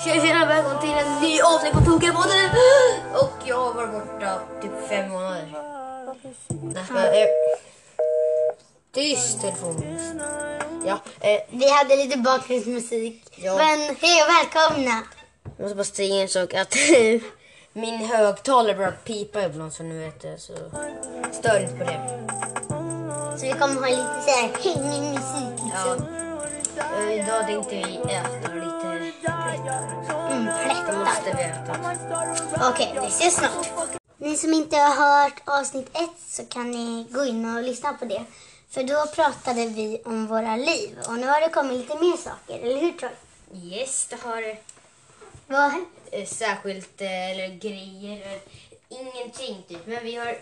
Tjena tjena, välkommen till en ny avsnitt på Pokémon! Och jag har varit borta typ fem månader. Nej, men, eh, tyst telefon. Ja, eh, Vi hade lite bakgrundsmusik. Ja. Men hej och välkomna! jag måste bara säga en sak att min högtalare börjar pipa ibland så ni vet det. Så stör inte på det. Så vi kommer ha lite så här hängig musik Ja. liksom. Eh, idag tänkte vi äta lite Mm, plättar. måste vi äta. Okej, vi ses snart. Ni som inte har hört avsnitt ett så kan ni gå in och lyssna på det. För då pratade vi om våra liv och nu har det kommit lite mer saker, eller hur Troy? Yes, det har eh, Vad eh, särskilt eh, eller grejer. eh, Ingenting typ. Men vi har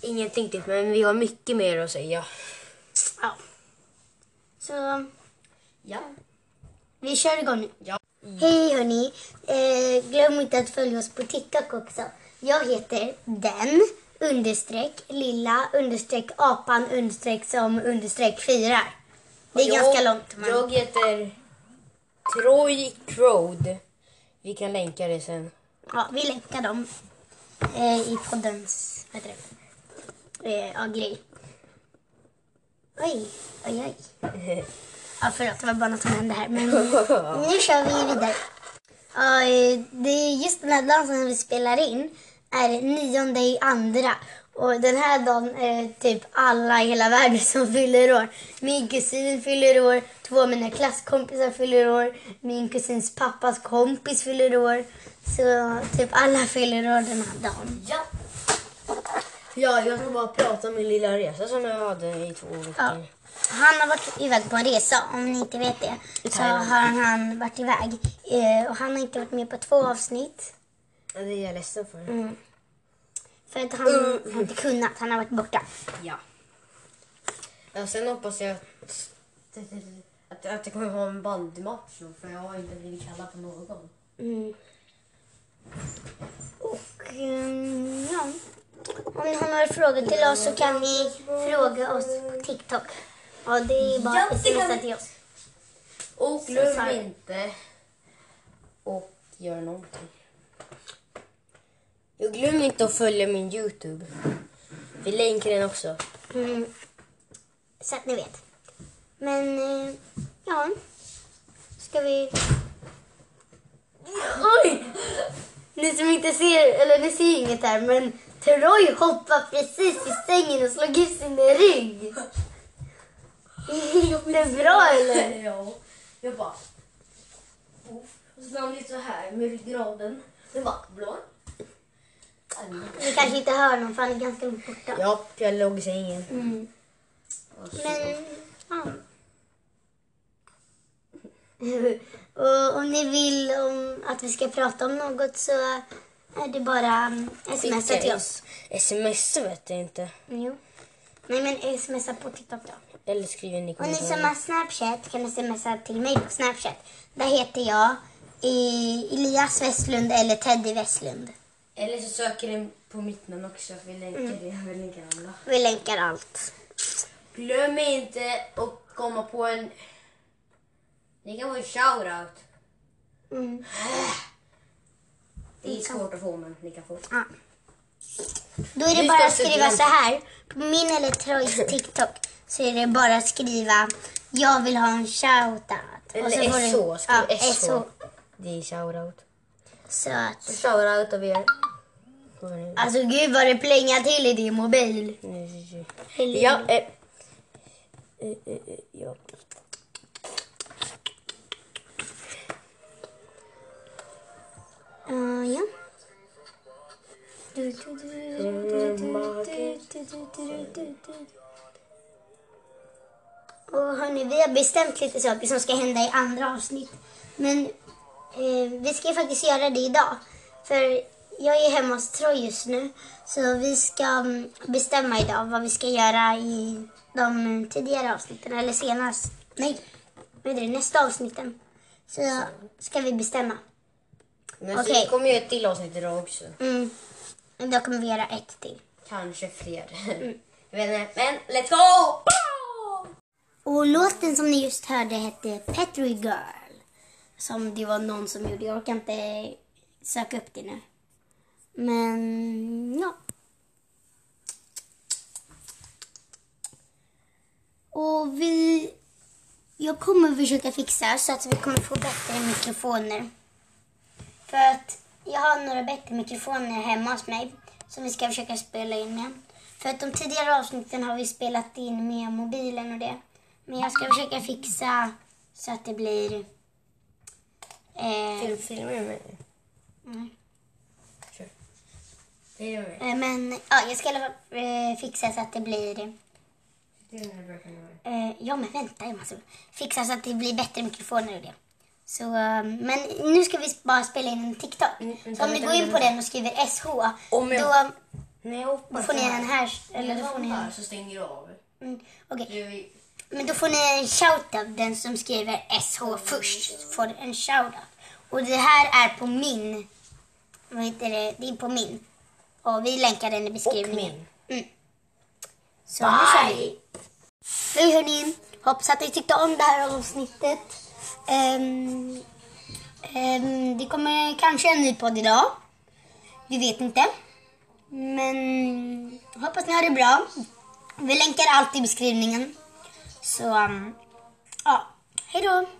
ingenting typ. Men vi har mycket mer att säga. Ja. Så Ja. vi kör igång nu. Ja. Hej hörni! Eh, glöm inte att följa oss på TikTok också. Jag heter den understreck lilla understreck apan understreck som understreck firar. Det är Jag- ganska långt. Men... Jag heter Troy Crowd. Vi kan länka det sen. Ja, vi länkar dem eh, i poddens vad heter det? Eh, ja, grej. Oj, oj, oj. Ja, förlåt, det var bara något som hände här. Men nu kör vi vidare. Ja, eh, det är just den här dagen som vi spelar in är nionde i andra. Och den här dagen är det typ alla i hela världen som fyller år. Min kusin fyller år, två av mina klasskompisar fyller år, min kusins pappas kompis fyller år. Så typ alla fyller år den här dagen. Ja. Ja, jag ska bara prata om min lilla resa som jag hade i två veckor. Ja. Han har varit iväg på en resa, om ni inte vet det. Så har han varit iväg. Eh, Och han har inte varit med på två avsnitt. Ja, Det är jag ledsen för. Mm. För att han har inte kunnat, han har varit borta. Ja. ja. Sen hoppas jag att, att, att jag kommer ha en bandymatch då, för jag har inte blivit kallad på någon. Mm. Och ehm, ja. Om ni har några frågor till oss så kan ni fråga oss på TikTok. Och det är bara Ja, att smsa till oss. Och glöm inte och gör någonting. Och glöm inte att följa min Youtube. Vi länkar den också. Mm. Så att ni vet. Men eh, ja. Ska vi... Oj! Ni som inte ser, eller ni ser inget här, men Troy hoppade precis i sängen och slog ut sin rygg. Gick det bra eller? Ja. Jag bara... Och så han lite så här med ryggraden. Det bara blå. Ni kanske inte hör någon för han är ganska långt borta. Ja, jag låg i sängen. Mm. Men, ja. Och om ni vill om att vi ska prata om något så är det bara um, smsa till oss. Sms vet jag inte. Jo. Nej men smsa på TikTok då. Eller skriver ni Och ni som har Snapchat kan smsa till mig på Snapchat. Där heter jag eh, Elias Westlund eller Teddy Westlund. Eller så söker ni på mitt namn också. Vi länkar Mm. det. Vi länkar alla. Vi länkar allt. Glöm inte att komma på en... Ni kan få en shoutout. Mm. Det är svårt att få men ni kan få. Ja. Då är det bara att skriva så här. På min eller Troys TikTok så är det bara att skriva jag vill ha en shoutout. Eller så får du- SH. Skriv ja, SH. SH. Det är shoutout. Så att, Så shoutout av er. Alltså gud vad det plingar till i din mobil. Ja, eh, eh, eh, eh, ja. Och hörni, vi har bestämt lite saker som ska hända i andra avsnitt. Men eh, vi ska ju faktiskt göra det idag. För jag är hemma hos Troy just nu. Så vi ska mm, bestämma idag vad vi ska göra i de tidigare avsnitten. Eller senast. Nej, vad är det? Nästa avsnitten. Så ska vi bestämma. Men så Okej. vi kommer göra ett till avsnitt idag också. Mm. Men Då kommer vi göra ett till. Kanske fler. Vet inte, men let's go! Och låten som ni just hörde hette Petri Girl. Som det var någon som gjorde. Jag orkar inte söka upp det nu. Men ja. Och vi... Jag kommer försöka fixa så att vi kommer få bättre mikrofoner. För att jag har några bättre mikrofoner hemma hos mig som vi ska försöka spela in med. För att de tidigare avsnitten har vi spelat in med mobilen och det. Men jag ska försöka fixa så att det blir... Eh, Film, filmar du mig? nej. Kör. Filmar mig. Eh, men ja, jag ska i alla fall eh, fixa så att det blir... Det är. Eh, ja, men vänta, jag måste fixa så att det blir bättre mikrofoner och det. Så, eh, men nu ska vi bara spela in en TikTok. Mm, så om ni går in på den och skriver SH, Om jag- då, När jag då får ni en här... Eller då får ni en... så stänger du av. Mm, vi- Men då får ni en shoutout. Den som skriver SH först får en shoutout. Och det här är på min... Vad heter det? Det är på min. Och vi länkar den i beskrivningen. min. Mm. Så nu kör vi. Hej hörni! Hoppas att ni tyckte om det här avsnittet. Um, um, det kommer kanske en ny podd idag. Vi vet inte. Men hoppas ni har det bra. Vi länkar allt i beskrivningen. Så, um, ja. Hej då!